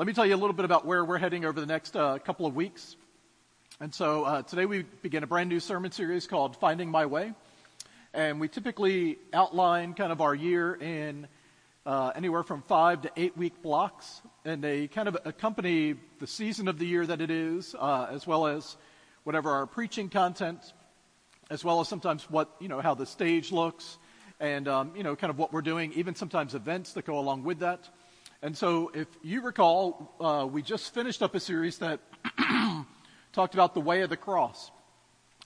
let me tell you a little bit about where we're heading over the next uh, couple of weeks. And so uh, today we begin a brand new sermon series called Finding My Way. And we typically outline kind of our year in uh, anywhere from five to eight week blocks. And they kind of accompany the season of the year that it is, uh, as well as whatever our preaching content, as well as sometimes what, you know, how the stage looks, and, um, you know, kind of what we're doing, even sometimes events that go along with that. And so, if you recall, uh, we just finished up a series that talked about the way of the cross.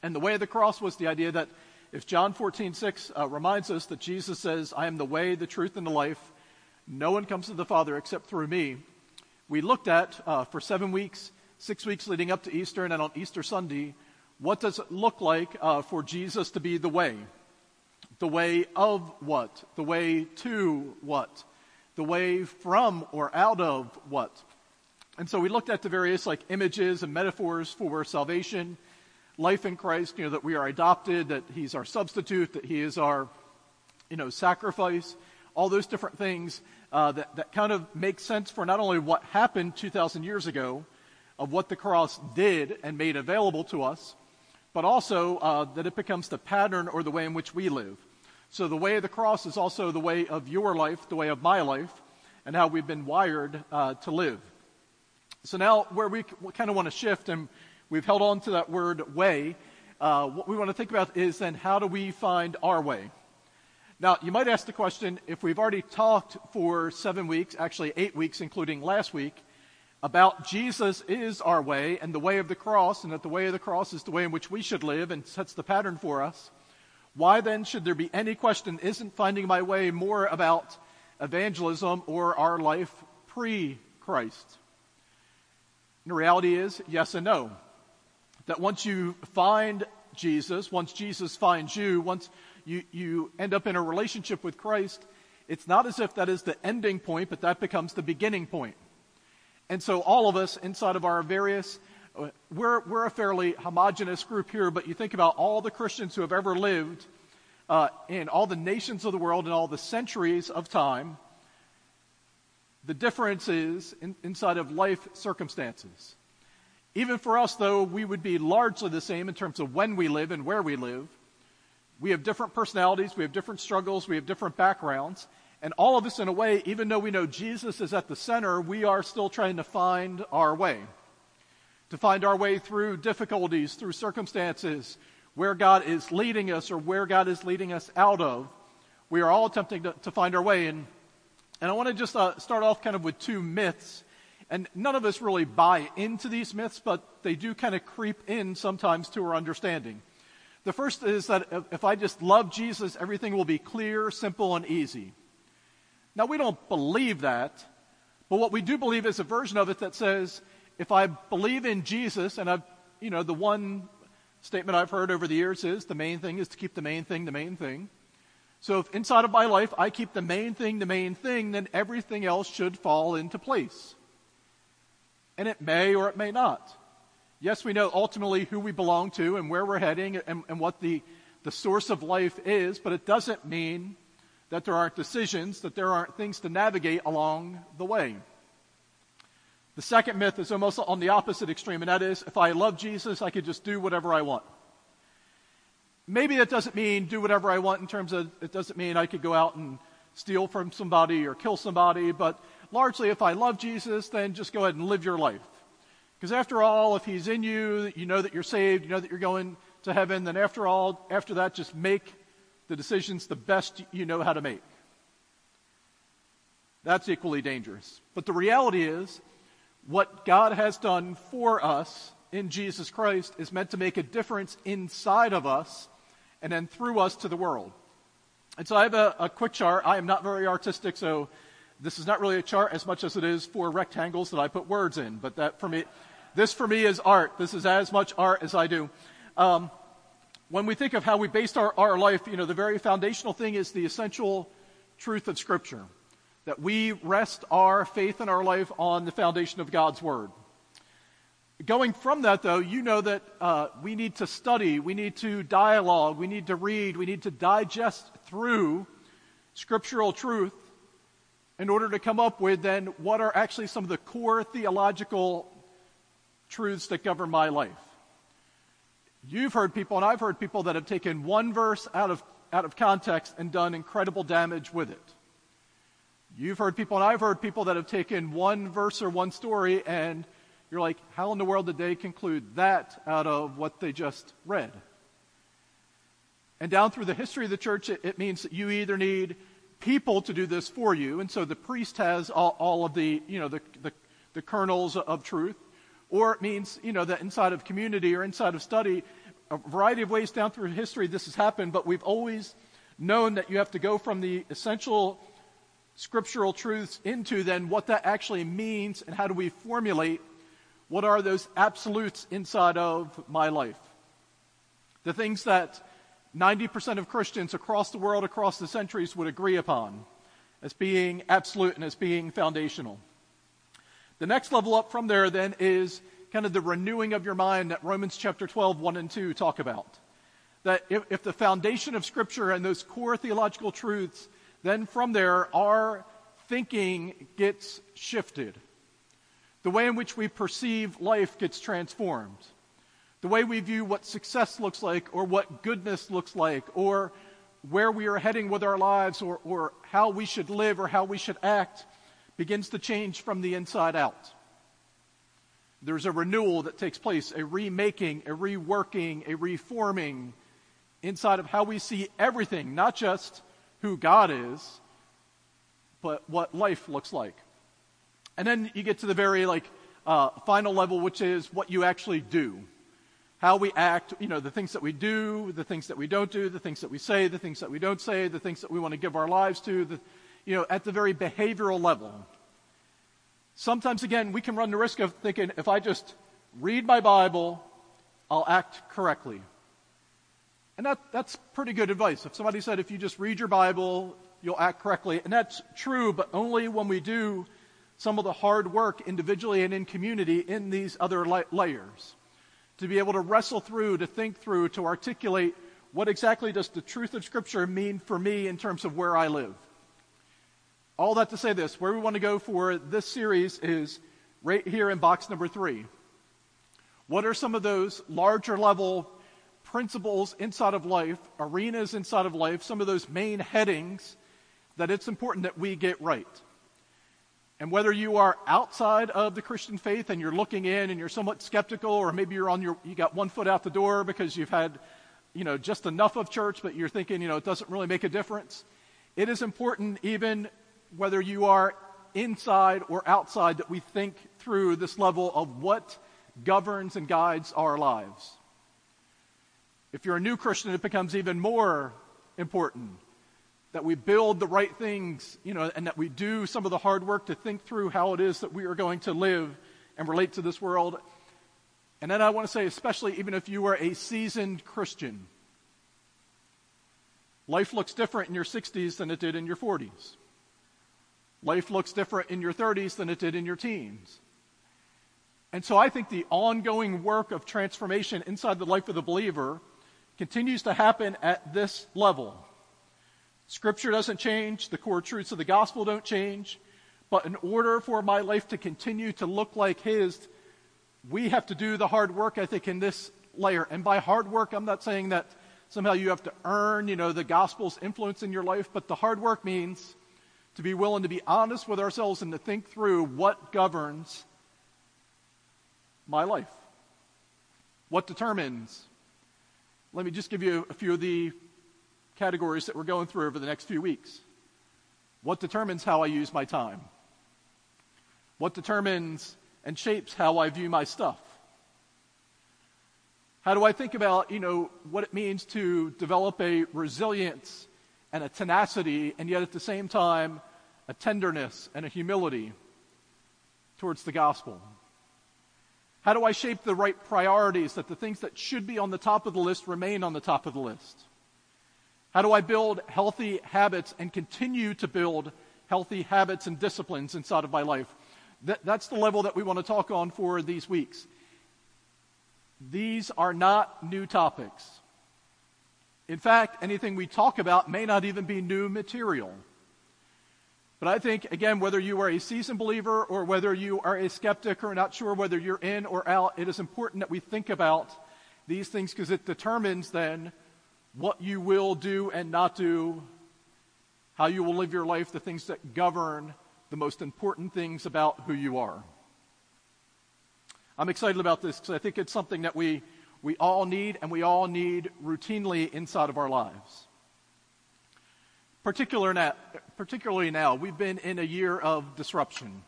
And the way of the cross was the idea that if John 14, 6 uh, reminds us that Jesus says, I am the way, the truth, and the life, no one comes to the Father except through me. We looked at uh, for seven weeks, six weeks leading up to Easter, and then on Easter Sunday, what does it look like uh, for Jesus to be the way? The way of what? The way to what? The way from or out of what. And so we looked at the various like images and metaphors for salvation, life in Christ, you know, that we are adopted, that he's our substitute, that he is our, you know, sacrifice, all those different things uh, that, that kind of make sense for not only what happened 2,000 years ago, of what the cross did and made available to us, but also uh, that it becomes the pattern or the way in which we live. So the way of the cross is also the way of your life, the way of my life, and how we've been wired uh, to live. So now, where we kind of want to shift, and we've held on to that word way, uh, what we want to think about is then how do we find our way? Now, you might ask the question if we've already talked for seven weeks, actually eight weeks, including last week, about Jesus is our way and the way of the cross, and that the way of the cross is the way in which we should live and sets the pattern for us. Why then should there be any question? Isn't finding my way more about evangelism or our life pre Christ? The reality is yes and no. That once you find Jesus, once Jesus finds you, once you, you end up in a relationship with Christ, it's not as if that is the ending point, but that becomes the beginning point. And so all of us inside of our various we're, we're a fairly homogenous group here, but you think about all the Christians who have ever lived uh, in all the nations of the world in all the centuries of time. The difference is in, inside of life circumstances. Even for us, though, we would be largely the same in terms of when we live and where we live. We have different personalities, we have different struggles, we have different backgrounds. And all of us, in a way, even though we know Jesus is at the center, we are still trying to find our way to find our way through difficulties, through circumstances, where God is leading us or where God is leading us out of. We are all attempting to, to find our way. And, and I want to just uh, start off kind of with two myths. And none of us really buy into these myths, but they do kind of creep in sometimes to our understanding. The first is that if I just love Jesus, everything will be clear, simple, and easy. Now, we don't believe that, but what we do believe is a version of it that says if I believe in Jesus, and I've, you know, the one statement I've heard over the years is the main thing is to keep the main thing the main thing. So if inside of my life I keep the main thing the main thing, then everything else should fall into place. And it may or it may not. Yes, we know ultimately who we belong to and where we're heading and, and what the, the source of life is, but it doesn't mean that there aren't decisions, that there aren't things to navigate along the way. The second myth is almost on the opposite extreme, and that is if I love Jesus, I could just do whatever I want. Maybe that doesn't mean do whatever I want in terms of, it doesn't mean I could go out and steal from somebody or kill somebody, but largely if I love Jesus, then just go ahead and live your life. Because after all, if He's in you, you know that you're saved, you know that you're going to heaven, then after all, after that, just make the decisions the best you know how to make. That's equally dangerous. But the reality is, what God has done for us in Jesus Christ is meant to make a difference inside of us and then through us to the world. And so I have a, a, quick chart. I am not very artistic, so this is not really a chart as much as it is four rectangles that I put words in. But that for me, this for me is art. This is as much art as I do. Um, when we think of how we based our, our life, you know, the very foundational thing is the essential truth of Scripture that we rest our faith in our life on the foundation of God's Word. Going from that, though, you know that uh, we need to study, we need to dialogue, we need to read, we need to digest through scriptural truth in order to come up with then what are actually some of the core theological truths that govern my life. You've heard people, and I've heard people that have taken one verse out of, out of context and done incredible damage with it. You've heard people, and I've heard people that have taken one verse or one story, and you're like, how in the world did they conclude that out of what they just read? And down through the history of the church, it, it means that you either need people to do this for you, and so the priest has all, all of the, you know, the, the, the kernels of truth, or it means, you know, that inside of community or inside of study, a variety of ways down through history this has happened, but we've always known that you have to go from the essential scriptural truths into then what that actually means and how do we formulate what are those absolutes inside of my life. The things that 90% of Christians across the world, across the centuries would agree upon as being absolute and as being foundational. The next level up from there then is kind of the renewing of your mind that Romans chapter 12, 1 and 2 talk about. That if, if the foundation of Scripture and those core theological truths, then from there our thinking gets shifted. The way in which we perceive life gets transformed the way we view what success looks like or what goodness looks like or where we are heading with our lives or, or how we should live or how we should act begins to change from the inside out. There's a renewal that takes place, a remaking, a reworking, a reforming inside of how we see everything, not just who God is, but what life looks like. And then you get to the very like uh, final level, which is what you actually do how we act, you know, the things that we do, the things that we don't do, the things that we say, the things that we don't say, the things that we want to give our lives to, the, you know, at the very behavioral level. Sometimes, again, we can run the risk of thinking if I just read my Bible, I'll act correctly. And that, that's pretty good advice. If somebody said if you just read your Bible, you'll act correctly, and that's true, but only when we do some of the hard work individually and in community in these other la- layers to be able to wrestle through, to think through, to articulate what exactly does the truth of Scripture mean for me in terms of where I live. All that to say this, where we want to go for this series is right here in box number three. What are some of those larger level principles inside of life, arenas inside of life, some of those main headings that it's important that we get right? And whether you are outside of the Christian faith and you're looking in and you're somewhat skeptical, or maybe you're on your, you got one foot out the door because you've had, you know, just enough of church, but you're thinking, you know, it doesn't really make a difference. It is important, even whether you are inside or outside, that we think through this level of what governs and guides our lives. If you're a new Christian, it becomes even more important that we build the right things, you know, and that we do some of the hard work to think through how it is that we are going to live and relate to this world. And then I want to say, especially even if you are a seasoned Christian, life looks different in your 60s than it did in your 40s. Life looks different in your 30s than it did in your teens. And so I think the ongoing work of transformation inside the life of the believer continues to happen at this level. Scripture doesn't change, the core truths of the gospel don't change, but in order for my life to continue to look like His, we have to do the hard work, I think, in this layer. And by hard work, I'm not saying that somehow you have to earn, you know, the gospel's influence in your life, but the hard work means to be willing to be honest with ourselves and to think through what governs my life. What determines? Let me just give you a few of the categories that we're going through over the next few weeks. What determines how I use my time? What determines and shapes how I view my stuff? How do I think about, you know, what it means to develop a resilience and a tenacity and yet at the same time a tenderness and a humility towards the gospel? How do I shape the right priorities that the things that should be on the top of the list remain on the top of the list? How do I build healthy habits and continue to build healthy habits and disciplines inside of my life? That, that's the level that we want to talk on for these weeks. These are not new topics. In fact, anything we talk about may not even be new material. But I think, again, whether you are a seasoned believer or whether you are a skeptic or not sure whether you're in or out, it is important that we think about these things because it determines then what you will do and not do, how you will live your life, the things that govern the most important things about who you are. I'm excited about this because I think it's something that we, we all need and we all need routinely inside of our lives. Particularly now, we've been in a year of disruption.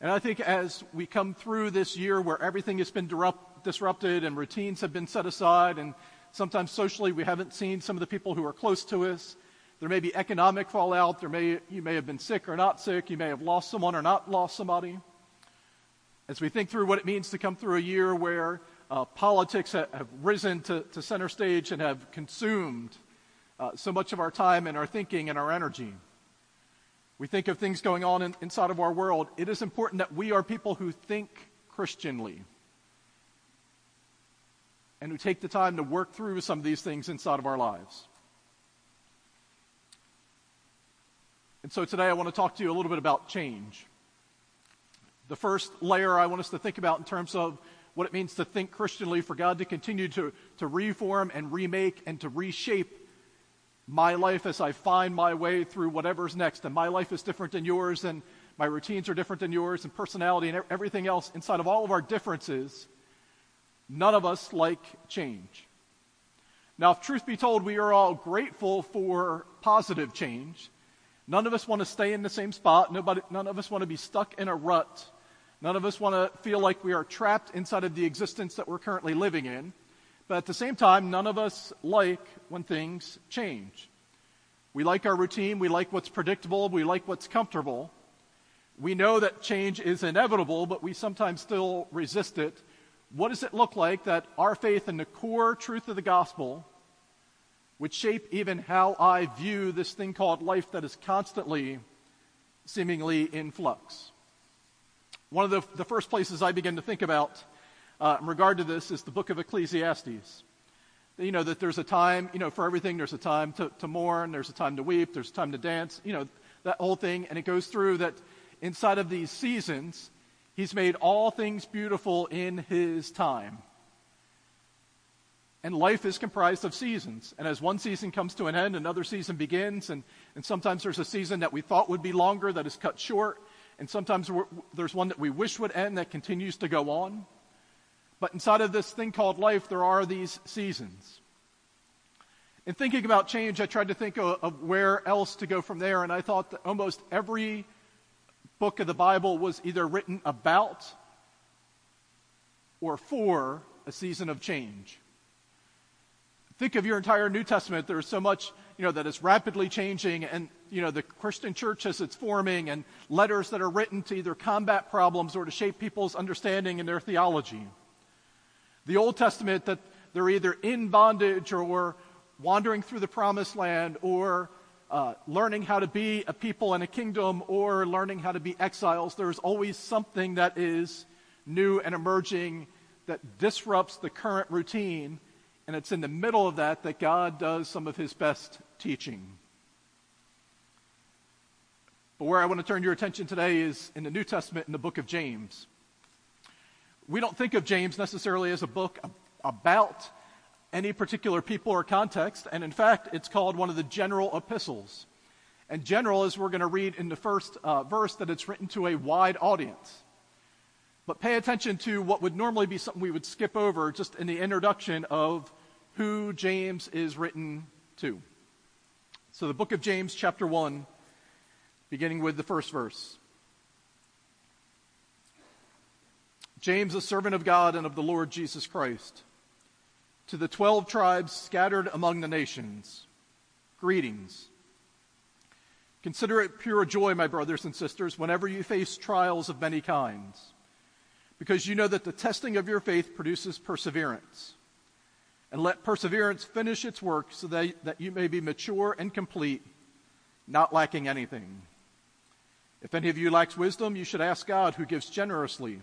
And I think as we come through this year where everything has been disrupted and routines have been set aside, and sometimes socially we haven't seen some of the people who are close to us, there may be economic fallout, there may, you may have been sick or not sick, you may have lost someone or not lost somebody. As we think through what it means to come through a year where uh, politics have, have risen to, to center stage and have consumed uh, so much of our time and our thinking and our energy. We think of things going on in, inside of our world. It is important that we are people who think Christianly and who take the time to work through some of these things inside of our lives. And so today I want to talk to you a little bit about change. The first layer I want us to think about in terms of what it means to think Christianly, for God to continue to, to reform and remake and to reshape my life as I find my way through whatever's next. And my life is different than yours, and my routines are different than yours, and personality and everything else. Inside of all of our differences, none of us like change. Now, if truth be told, we are all grateful for positive change. None of us want to stay in the same spot. Nobody, none of us want to be stuck in a rut. None of us want to feel like we are trapped inside of the existence that we're currently living in. But at the same time, none of us like when things change. We like our routine, we like what's predictable, we like what's comfortable. We know that change is inevitable, but we sometimes still resist it. What does it look like that our faith in the core truth of the gospel would shape even how I view this thing called life that is constantly, seemingly in flux? One of the, the first places I begin to think about uh, in regard to this is the book of Ecclesiastes. You know, that there's a time, you know, for everything, there's a time to, to mourn, there's a time to weep, there's a time to dance, you know, that whole thing. And it goes through that inside of these seasons, he's made all things beautiful in his time. And life is comprised of seasons. And as one season comes to an end, another season begins. And, and sometimes there's a season that we thought would be longer that is cut short. And sometimes there's one that we wish would end that continues to go on. But inside of this thing called life, there are these seasons. In thinking about change, I tried to think of, of, where else to go from there, and I thought that almost every book of the Bible was either written about or for a season of change. Think of your entire New Testament. There's so much, you know, that is rapidly changing, and you know, the Christian church as it's forming, and letters that are written to either combat problems or to shape people's understanding and their theology. The Old Testament, that they're either in bondage or wandering through the promised land or uh, learning how to be a people in a kingdom or learning how to be exiles. There's always something that is new and emerging that disrupts the current routine. And it's in the middle of that that God does some of his best teaching. But where I want to turn your attention today is in the New Testament in the book of James we don't think of James necessarily as a book about any particular people or context, and in fact, it's called one of the general epistles. And general, as we're going to read in the first uh, verse, that it's written to a wide audience. But pay attention to what would normally be something we would skip over just in the introduction of who James is written to. So, the book of James, chapter 1, beginning with the first verse. James, a servant of God and of the Lord Jesus Christ, to the twelve tribes scattered among the nations, greetings. Consider it pure joy, my brothers and sisters, whenever you face trials of many kinds, because you know that the testing of your faith produces perseverance. And let perseverance finish its work so that, that you may be mature and complete, not lacking anything. If any of you lacks wisdom, you should ask God, who gives generously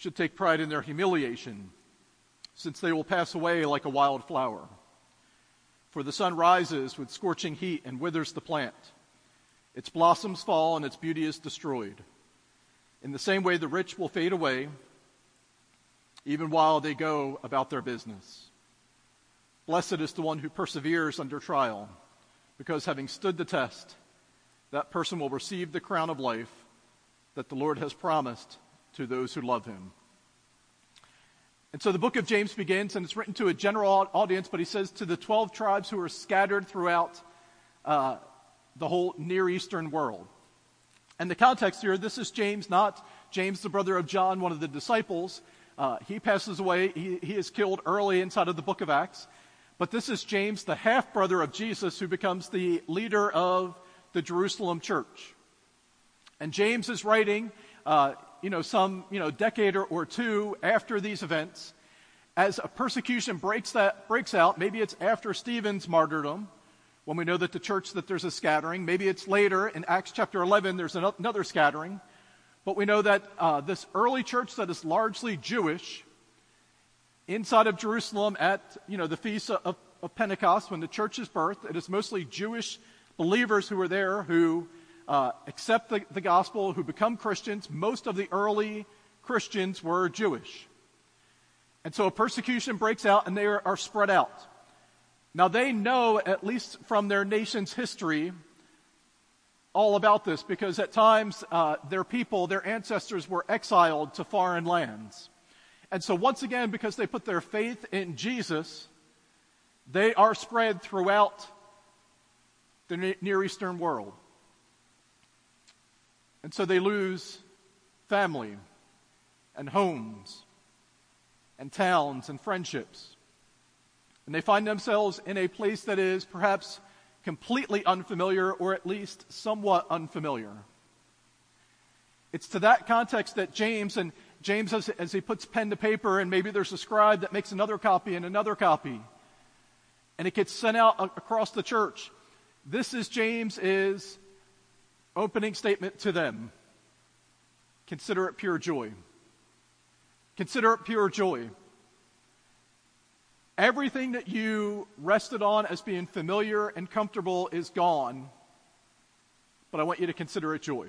should take pride in their humiliation, since they will pass away like a wild flower. For the sun rises with scorching heat and withers the plant. Its blossoms fall and its beauty is destroyed. In the same way, the rich will fade away, even while they go about their business. Blessed is the one who perseveres under trial, because having stood the test, that person will receive the crown of life that the Lord has promised to those who love him. And so the book of James begins, and it's written to a general audience, but he says to the 12 tribes who are scattered throughout uh, the whole Near Eastern world. And the context here this is James, not James, the brother of John, one of the disciples. Uh, he passes away, he, he is killed early inside of the book of Acts. But this is James, the half brother of Jesus, who becomes the leader of the Jerusalem church. And James is writing uh, you know, some, you know, decade or, or two after these events, as a persecution breaks, that, breaks out, maybe it's after Stephen's martyrdom, when we know that the church, that there's a scattering. Maybe it's later in Acts chapter 11, there's another scattering. But we know that uh, this early church that is largely Jewish, inside of Jerusalem at, you know, the feast of, of Pentecost, when the church is birthed, it is mostly Jewish believers who are there who uh, accept the, the gospel, who become Christians. Most of the early Christians were Jewish. And so a persecution breaks out and they are, are spread out. Now they know, at least from their nation's history, all about this because at times uh, their people, their ancestors were exiled to foreign lands. And so once again, because they put their faith in Jesus, they are spread throughout the Near Eastern world. And so they lose family and homes and towns and friendships. And they find themselves in a place that is perhaps completely unfamiliar or at least somewhat unfamiliar. It's to that context that James, and James, as, as, he puts pen to paper, and maybe there's a scribe that makes another copy and another copy, and it gets sent out across the church. This is James is opening statement to them consider it pure joy. Consider it pure joy. Everything that you rested on as being familiar and comfortable is gone, but I want you to consider it joy.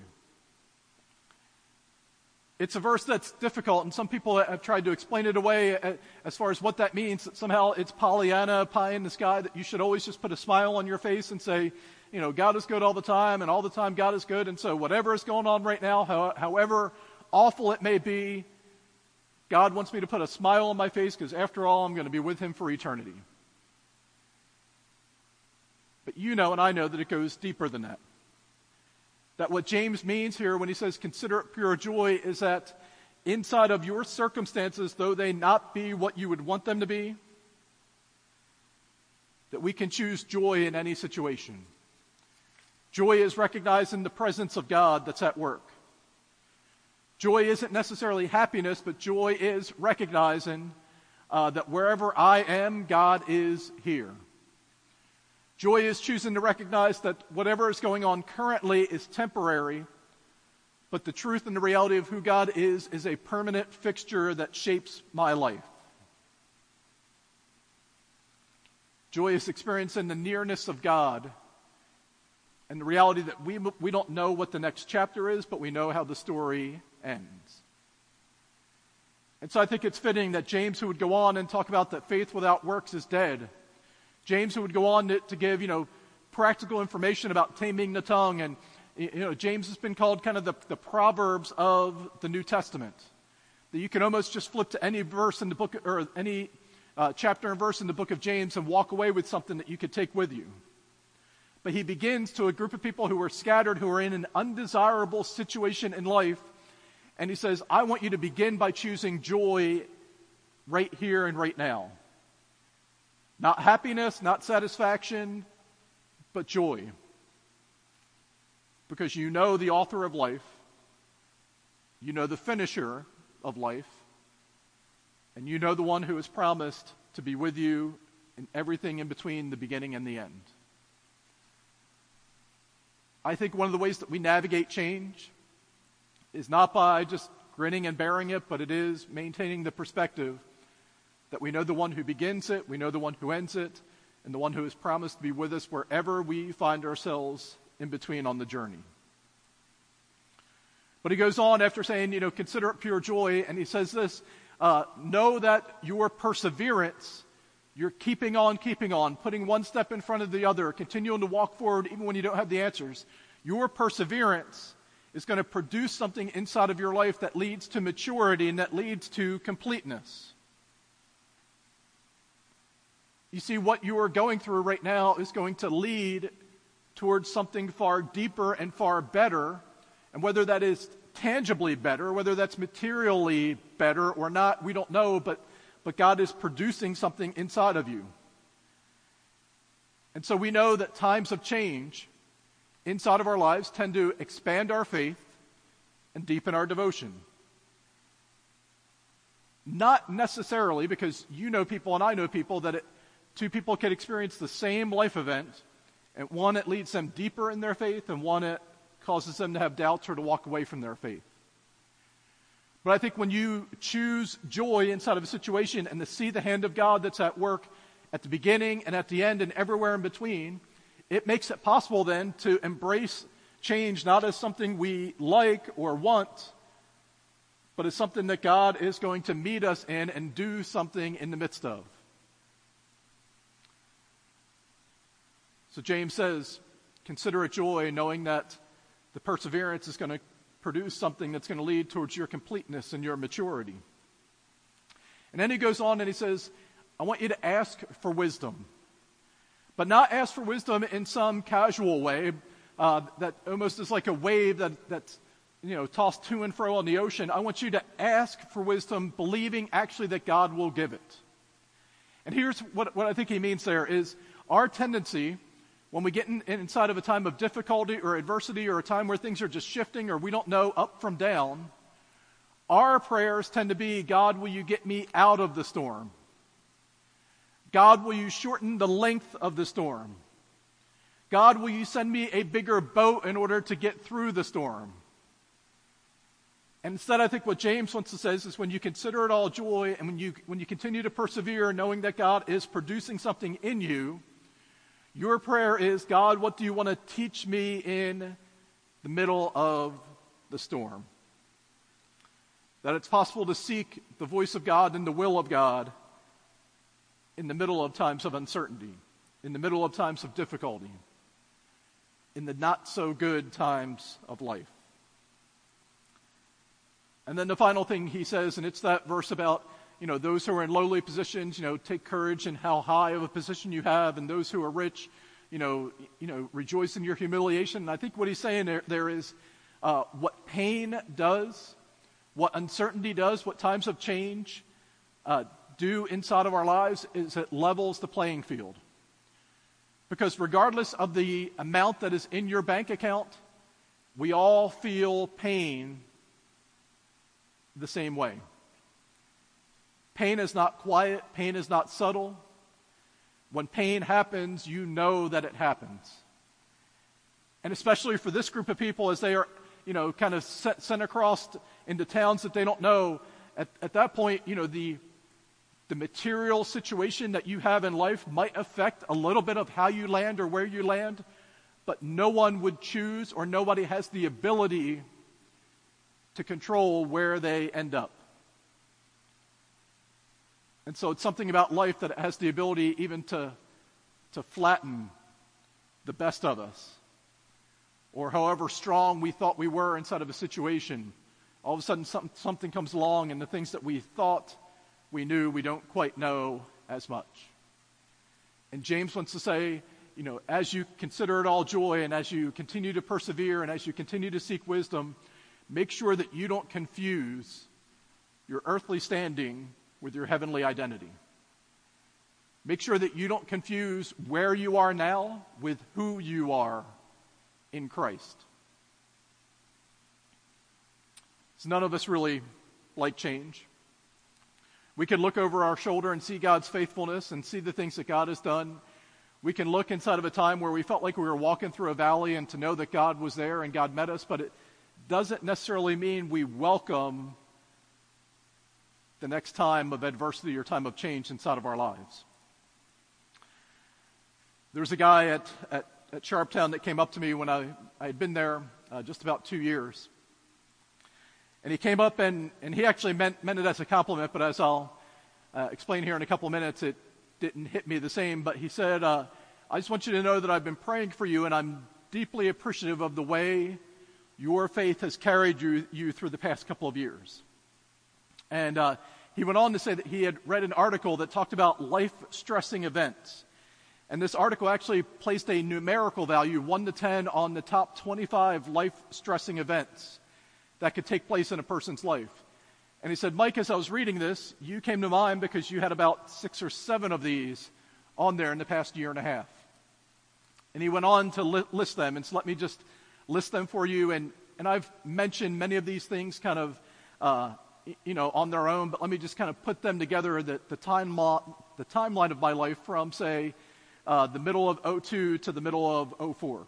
It's a verse that's difficult, and some people have tried to explain it away uh, as far as what that means. That somehow it's Pollyanna, pie in the sky, that you should always just put a smile on your face and say, you know, God is good all the time, and all the time God is good. And so, whatever is going on right now, however awful it may be, God wants me to put a smile on my face because, after all, I'm going to be with Him for eternity. But you know, and I know that it goes deeper than that. That what James means here when he says, consider it pure joy, is that inside of your circumstances, though they not be what you would want them to be, that we can choose joy in any situation. Joy is recognizing the presence of God that's at work. Joy isn't necessarily happiness, but joy is recognizing uh, that wherever I am, God is here. Joy is choosing to recognize that whatever is going on currently is temporary, but the truth and the reality of who God is is a permanent fixture that shapes my life. Joy is experiencing the nearness of God and the reality that we, we don't know what the next chapter is, but we know how the story ends. And so I think it's fitting that James, who would go on and talk about that faith without works is dead, James, who would go on to, to give, you know, practical information about taming the tongue, and, you know, James has been called kind of the, the Proverbs of the New Testament. That you can almost just flip to any verse in the book, or any uh, chapter and verse in the book of James and walk away with something that you could take with you. But he begins to a group of people who are scattered, who are in an undesirable situation in life. And he says, I want you to begin by choosing joy right here and right now. Not happiness, not satisfaction, but joy. because you know the author of life, you know the finisher of life, and you know the one who has promised to be with you in everything in between the beginning and the end. I think one of the ways that we navigate change is not by just grinning and bearing it, but it is maintaining the perspective that we know the one who begins it, we know the one who ends it, and the one who has promised to be with us wherever we find ourselves in between on the journey. But he goes on after saying, you know, consider it pure joy, and he says this uh, know that your perseverance, you're keeping on, keeping on, putting one step in front of the other, continuing to walk forward even when you don't have the answers. Your perseverance is going to produce something inside of your life that leads to maturity and that leads to completeness. You see, what you are going through right now is going to lead towards something far deeper and far better. And whether that is tangibly better, whether that's materially better or not, we don't know, but, but God is producing something inside of you. And so we know that times of change inside of our lives tend to expand our faith and deepen our devotion. Not necessarily because you know people and I know people that it, two people can experience the same life event, and one it leads them deeper in their faith, and one it causes them to have doubts or to walk away from their faith. But I think when you choose joy inside of a situation and to see the hand of God that's at work at the beginning and at the end and everywhere in between, it makes it possible then to embrace change not as something we like or want, but as something that God is going to meet us in and do something in the midst of. So James says, consider it joy knowing that the perseverance is going to produce something that's going to lead towards your completeness and your maturity. And then he goes on and he says, I want you to ask for wisdom. But not ask for wisdom in some casual way uh, that almost is like a wave that, that's you know, tossed to and fro on the ocean. I want you to ask for wisdom, believing actually that God will give it. And here's what, what I think he means there is our tendency when we get in, inside of a time of difficulty or adversity or a time where things are just shifting or we don't know up from down, our prayers tend to be, God, will you get me out of the storm? God, will you shorten the length of the storm? God, will you send me a bigger boat in order to get through the storm? And instead, I think what James wants to say is when you consider it all joy and when you, when you continue to persevere, knowing that God is producing something in you, your prayer is, God, what do you want to teach me in the middle of the storm? That it's possible to seek the voice of God and the will of God in the middle of times of uncertainty, in the middle of times of difficulty, in the not so good times of life. And then the final thing he says, and it's that verse about you know, those who are in lowly positions, you know, take courage in how high of a position you have, and those who are rich, you know, you know, rejoice in your humiliation. And I think what he's saying there, there is uh, what pain does, what uncertainty does, what times of change uh, do inside of our lives is it levels the playing field. Because regardless of the amount that is in your bank account, we all feel pain the same way. Pain is not quiet, pain is not subtle. When pain happens, you know that it happens. And especially for this group of people, as they are, you know, kind of sent across into towns that they don't know, at, at that point, you know, the, the material situation that you have in life might affect a little bit of how you land or where you land, but no one would choose or nobody has the ability to control where they end up. And so it's something about life that has the ability even to, to flatten the best of us. Or however strong we thought we were inside of a situation, all of a sudden something, something comes along and the things that we thought we knew, we don't quite know as much. And James wants to say, you know, as you consider it all joy and as you continue to persevere and as you continue to seek wisdom, make sure that you don't confuse your earthly standing with your heavenly identity. Make sure that you don't confuse where you are now with who you are in Christ. So none of us really like change. We can look over our shoulder and see God's faithfulness and see the things that God has done. We can look inside of a time where we felt like we were walking through a valley and to know that God was there and God met us, but it doesn't necessarily mean we welcome the next time of adversity or time of change inside of our lives. There was a guy at, at, at Sharptown that came up to me when I, I had been there uh, just about two years. And he came up and, and he actually meant, meant it as a compliment, but as I'll uh, explain here in a couple of minutes, it didn't hit me the same. But he said, uh, I just want you to know that I've been praying for you and I'm deeply appreciative of the way your faith has carried you, you through the past couple of years. And uh, he went on to say that he had read an article that talked about life stressing events. And this article actually placed a numerical value, 1 to 10, on the top 25 life stressing events that could take place in a person's life. And he said, Mike, as I was reading this, you came to mind because you had about six or seven of these on there in the past year and a half. And he went on to li- list them. And so let me just list them for you. And, and I've mentioned many of these things kind of, uh, you know, on their own, but let me just kind of put them together, the, the, time the timeline of my life from, say, uh, the middle of 02 to the middle of 04.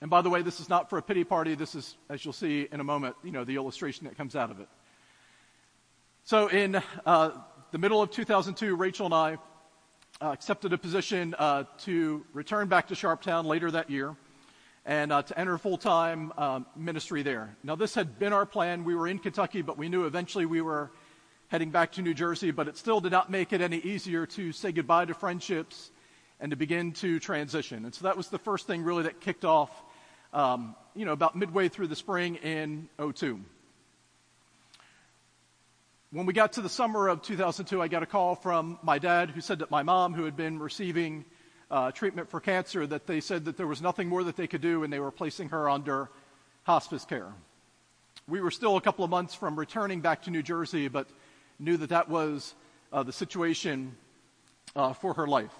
And by the way, this is not for a pity party. This is, as you'll see in a moment, you know, the illustration that comes out of it. So in uh, the middle of 2002, Rachel and I uh, accepted a position uh, to return back to Sharptown later that year and uh, to enter full-time um, ministry there. Now, this had been our plan. We were in Kentucky, but we knew eventually we were heading back to New Jersey, but it still did not make it any easier to say goodbye to friendships and to begin to transition. And so that was the first thing really that kicked off, um, you know, about midway through the spring in 02. When we got to the summer of 2002, I got a call from my dad who said that my mom, who had been receiving uh, treatment for cancer, that they said that there was nothing more that they could do and they were placing her under hospice care. We were still a couple of months from returning back to New Jersey, but knew that that was uh, the situation uh, for her life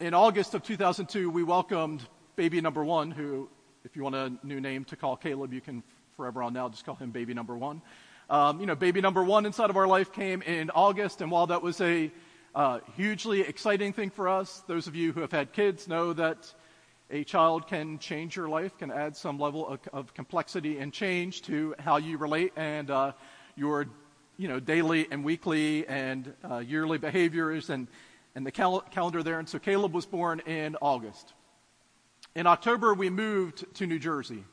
in August of 2002, we welcomed baby number one, who, if you want a new name to call Caleb, you can forever on now just call him baby number one. Um, you know, baby number one inside of our life came in August, and while that was a uh, hugely exciting thing for us, those of you who have had kids know that a child can change your life, can add some level of, of complexity and change to how you relate and uh, your, you know, daily and weekly and uh, yearly behaviors and and the cal- calendar there. And so Caleb was born in August. In October, we moved to New Jersey.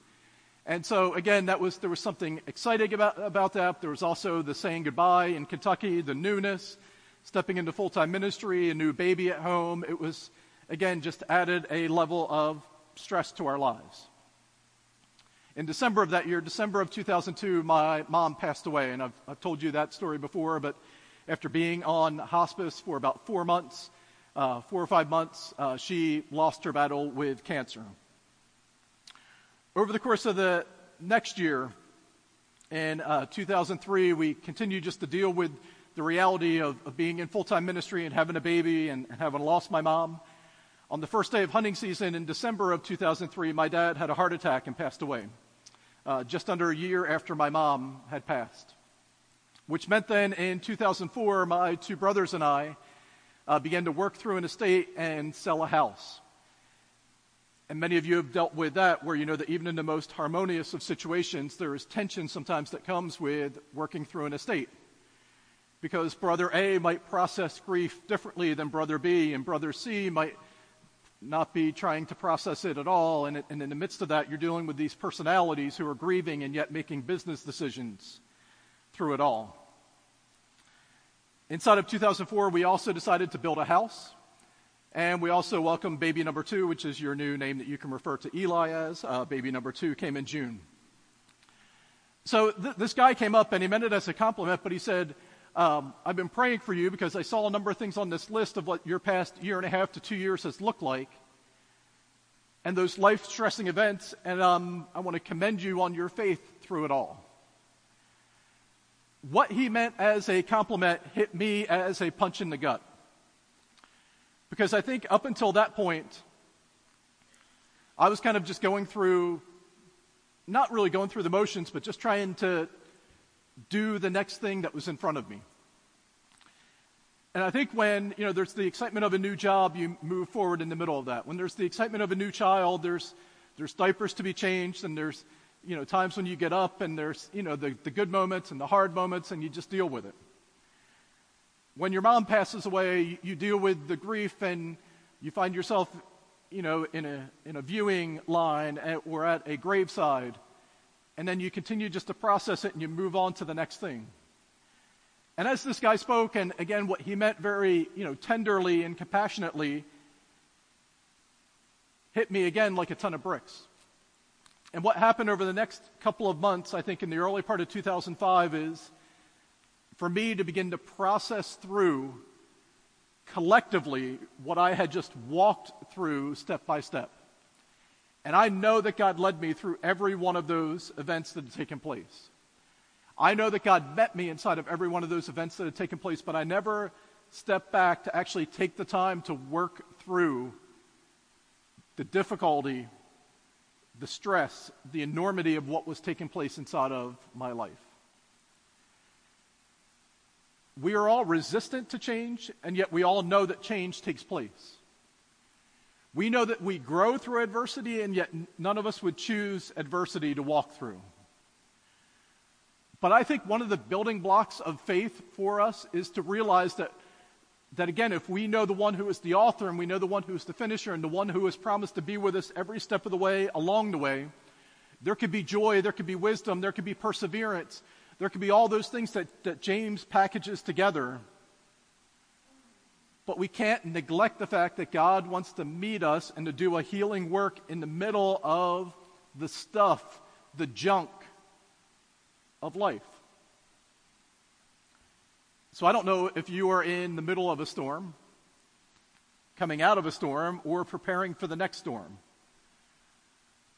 And so again, that was, there was something exciting about, about that. There was also the saying goodbye in Kentucky, the newness, stepping into full-time ministry, a new baby at home. It was, again, just added a level of stress to our lives. In December of that year, December of 2002, my mom passed away. And I've, I've told you that story before, but after being on hospice for about four months, uh, four or five months, uh, she lost her battle with cancer. Over the course of the next year, in uh, 2003, we continued just to deal with the reality of, of being in full time ministry and having a baby and, and having lost my mom. On the first day of hunting season in December of 2003, my dad had a heart attack and passed away, uh, just under a year after my mom had passed which meant then in 2004, my two brothers and I uh, began to work through an estate and sell a house. And many of you have dealt with that, where you know that even in the most harmonious of situations, there is tension sometimes that comes with working through an estate. Because brother A might process grief differently than brother B, and brother C might not be trying to process it at all. And, in the midst of that, you're dealing with these personalities who are grieving and yet making business decisions through it all. Inside of 2004, we also decided to build a house. And we also welcomed baby number two, which is your new name that you can refer to Eli as. Uh, baby number two came in June. So th- this guy came up and he meant it as a compliment, but he said, um, I've been praying for you because I saw a number of things on this list of what your past year and a half to two years has looked like and those life stressing events, and um, I want to commend you on your faith through it all what he meant as a compliment hit me as a punch in the gut. Because I think up until that point, I was kind of just going through not really going through the motions, but just trying to do the next thing that was in front of me. And I think when, you know, there's the excitement of a new job, you move forward in the middle of that. When there's the excitement of a new child, there's, there's diapers to be changed and there's, you know, times when you get up and there's, you know, the, the good moments and the hard moments and you just deal with it. When your mom passes away, you deal with the grief and you find yourself, you know, in a, in a viewing line at, or at a graveside. And then you continue just to process it and you move on to the next thing. And as this guy spoke, and again, what he meant very, you know, tenderly and compassionately, hit me again like a ton of bricks. And what happened over the next couple of months, I think in the early part of 2005, is for me to begin to process through collectively what I had just walked through step by step. And I know that God led me through every one of those events that had taken place. I know that God met me inside of every one of those events that had taken place, but I never stepped back to actually take the time to work through the difficulty, the stress, the enormity of what was taking place inside of my life. We are all resistant to change, and yet we all know that change takes place. We know that we grow through adversity, and yet none of us would choose adversity to walk through. But I think one of the building blocks of faith for us is to realize that, that again, if we know the one who is the author and we know the one who is the finisher and the one who has promised to be with us every step of the way along the way, there could be joy, there could be wisdom, there could be perseverance, there could be all those things that, that James packages together. But we can't neglect the fact that God wants to meet us and to do a healing work in the middle of the stuff, the junk of life. So I don't know if you are in the middle of a storm, coming out of a storm, or preparing for the next storm.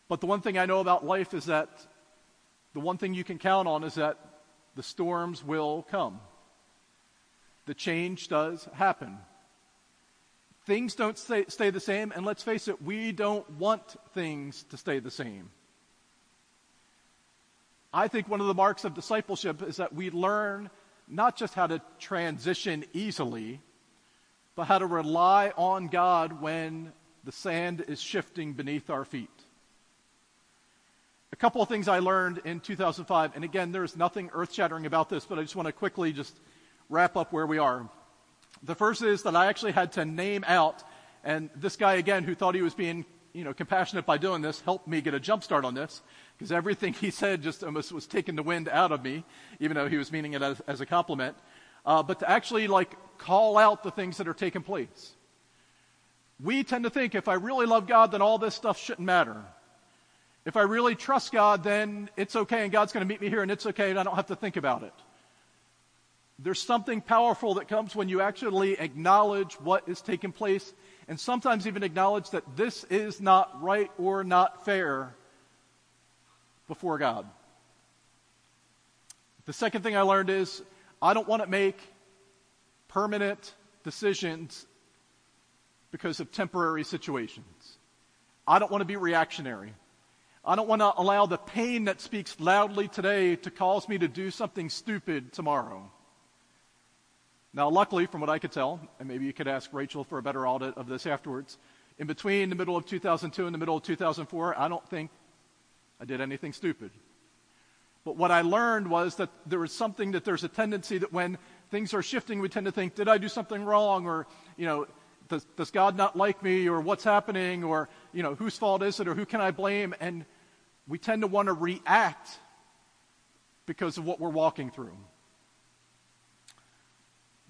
But the one thing I know about life is that the one thing you can count on is that the storms will come. The change does happen. Things don't stay, stay, the same, and let's face it, we don't want things to stay the same. I think one of the marks of discipleship is that we learn not just how to transition easily, but how to rely on God when the sand is shifting beneath our feet. A couple of things I learned in 2005, and again, there's nothing earth shattering about this, but I just want to quickly just wrap up where we are. The first is that I actually had to name out, and this guy again, who thought he was being you know, compassionate by doing this, helped me get a jump start on this, because everything he said just almost was taking the wind out of me, even though he was meaning it as, as a compliment. Uh, but to actually like call out the things that are taking place. We tend to think if I really love God, then all this stuff shouldn't matter. If I really trust God, then it's okay and God's going to meet me here and it's okay and I don't have to think about it. There's something powerful that comes when you actually acknowledge what is taking place and sometimes even acknowledge that this is not right or not fair before God. The second thing I learned is I don't want to make permanent decisions because of temporary situations. I don't want to be reactionary. I don't want to allow the pain that speaks loudly today to cause me to do something stupid tomorrow. Now, luckily, from what I could tell, and maybe you could ask Rachel for a better audit of this afterwards, in between the middle of 2002 and the middle of 2004, I don't think I did anything stupid. But what I learned was that there was something that there's a tendency that when things are shifting, we tend to think, did I do something wrong? Or, you know, does, does God not like me? Or what's happening? Or, you know, whose fault is it? Or who can I blame? And we tend to want to react because of what we're walking through.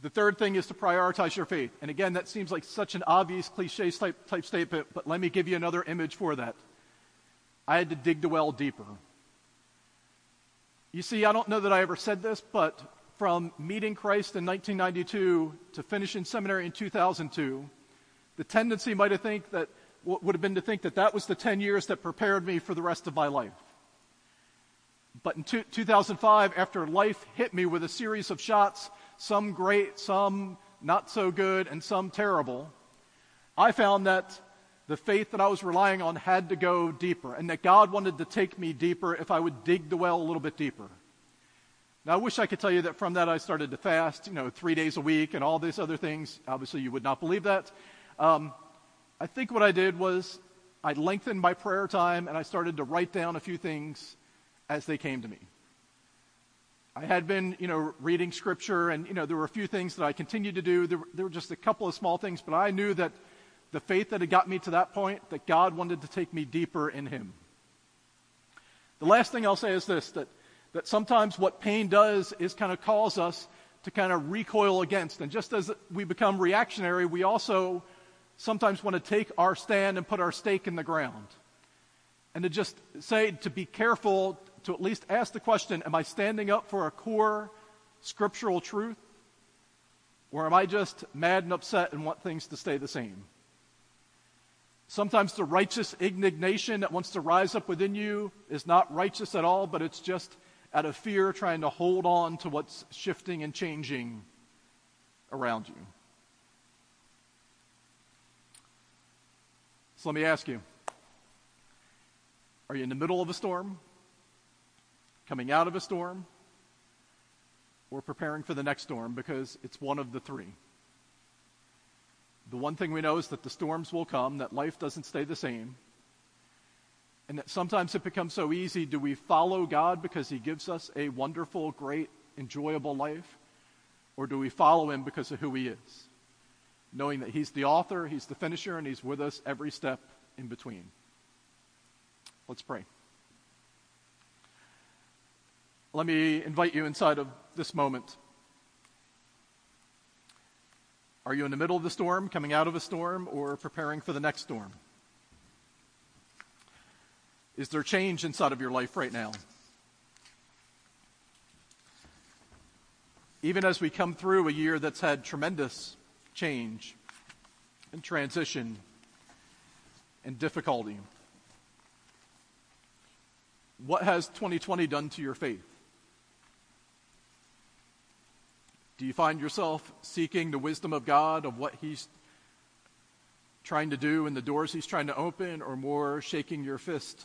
The third thing is to prioritize your faith. And again, that seems like such an obvious cliche type, type statement, but let me give you another image for that. I had to dig the well deeper. You see, I don't know that I ever said this, but from meeting Christ in 1992 to finishing seminary in 2002, the tendency might have think that would have been to think that that was the 10 years that prepared me for the rest of my life. But in 2005, after life hit me with a series of shots, some great, some not so good, and some terrible, I found that the faith that I was relying on had to go deeper, and that God wanted to take me deeper if I would dig the well a little bit deeper. Now, I wish I could tell you that from that I started to fast, you know, three days a week and all these other things. Obviously, you would not believe that. Um, I think what I did was I lengthened my prayer time and I started to write down a few things as they came to me. I had been, you know, reading scripture and, you know, there were a few things that I continued to do. There, there were just a couple of small things, but I knew that the faith that had got me to that point, that God wanted to take me deeper in Him. The last thing I'll say is this that, that sometimes what pain does is kind of cause us to kind of recoil against. And just as we become reactionary, we also sometimes want to take our stand and put our stake in the ground. And to just say, to be careful, to at least ask the question Am I standing up for a core scriptural truth? Or am I just mad and upset and want things to stay the same? Sometimes the righteous indignation that wants to rise up within you is not righteous at all, but it's just out of fear trying to hold on to what's shifting and changing around you. So let me ask you Are you in the middle of a storm? Coming out of a storm? Or preparing for the next storm? Because it's one of the three. The one thing we know is that the storms will come, that life doesn't stay the same, and that sometimes it becomes so easy do we follow God because He gives us a wonderful, great, enjoyable life, or do we follow Him because of who He is? Knowing that He's the author, He's the finisher, and He's with us every step in between. Let's pray. Let me invite you inside of this moment. Are you in the middle of the storm, coming out of a storm, or preparing for the next storm? Is there change inside of your life right now? Even as we come through a year that's had tremendous change and transition and difficulty, what has 2020 done to your faith? Do you find yourself seeking the wisdom of God of what He's trying to do and the doors He's trying to open, or more shaking your fist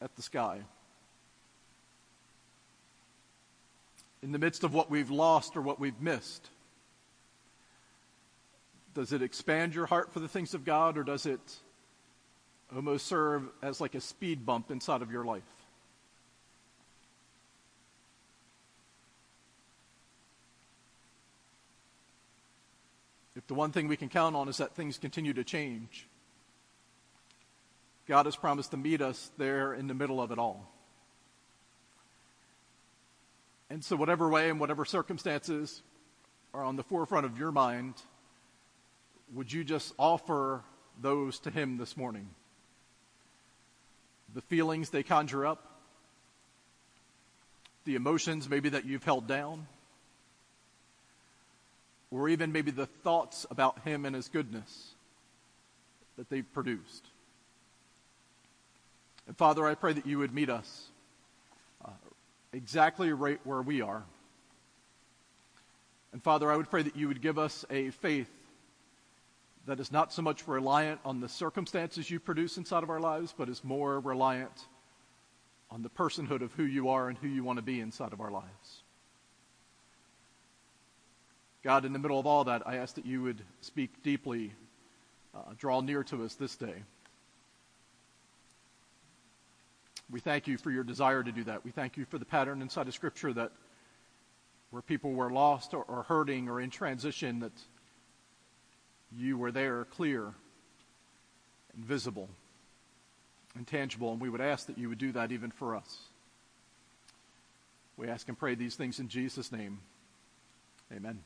at the sky? In the midst of what we've lost or what we've missed, does it expand your heart for the things of God, or does it almost serve as like a speed bump inside of your life? The one thing we can count on is that things continue to change, God has promised to meet us there in the middle of it all. And so, whatever way and whatever circumstances are on the forefront of your mind, would you just offer those to Him this morning? The feelings they conjure up, the emotions maybe that you've held down or even maybe the thoughts about him and his goodness that they've produced. And Father, I pray that you would meet us uh, exactly right where we are. And Father, I would pray that you would give us a faith that is not so much reliant on the circumstances you produce inside of our lives, but is more reliant on the personhood of who you are and who you want to be inside of our lives. God, in the middle of all that, I ask that you would speak deeply, uh, draw near to us this day. We thank you for your desire to do that. We thank you for the pattern inside of Scripture that where people were lost or, or hurting or in transition, that you were there clear and visible and tangible. And we would ask that you would do that even for us. We ask and pray these things in Jesus' name. Amen.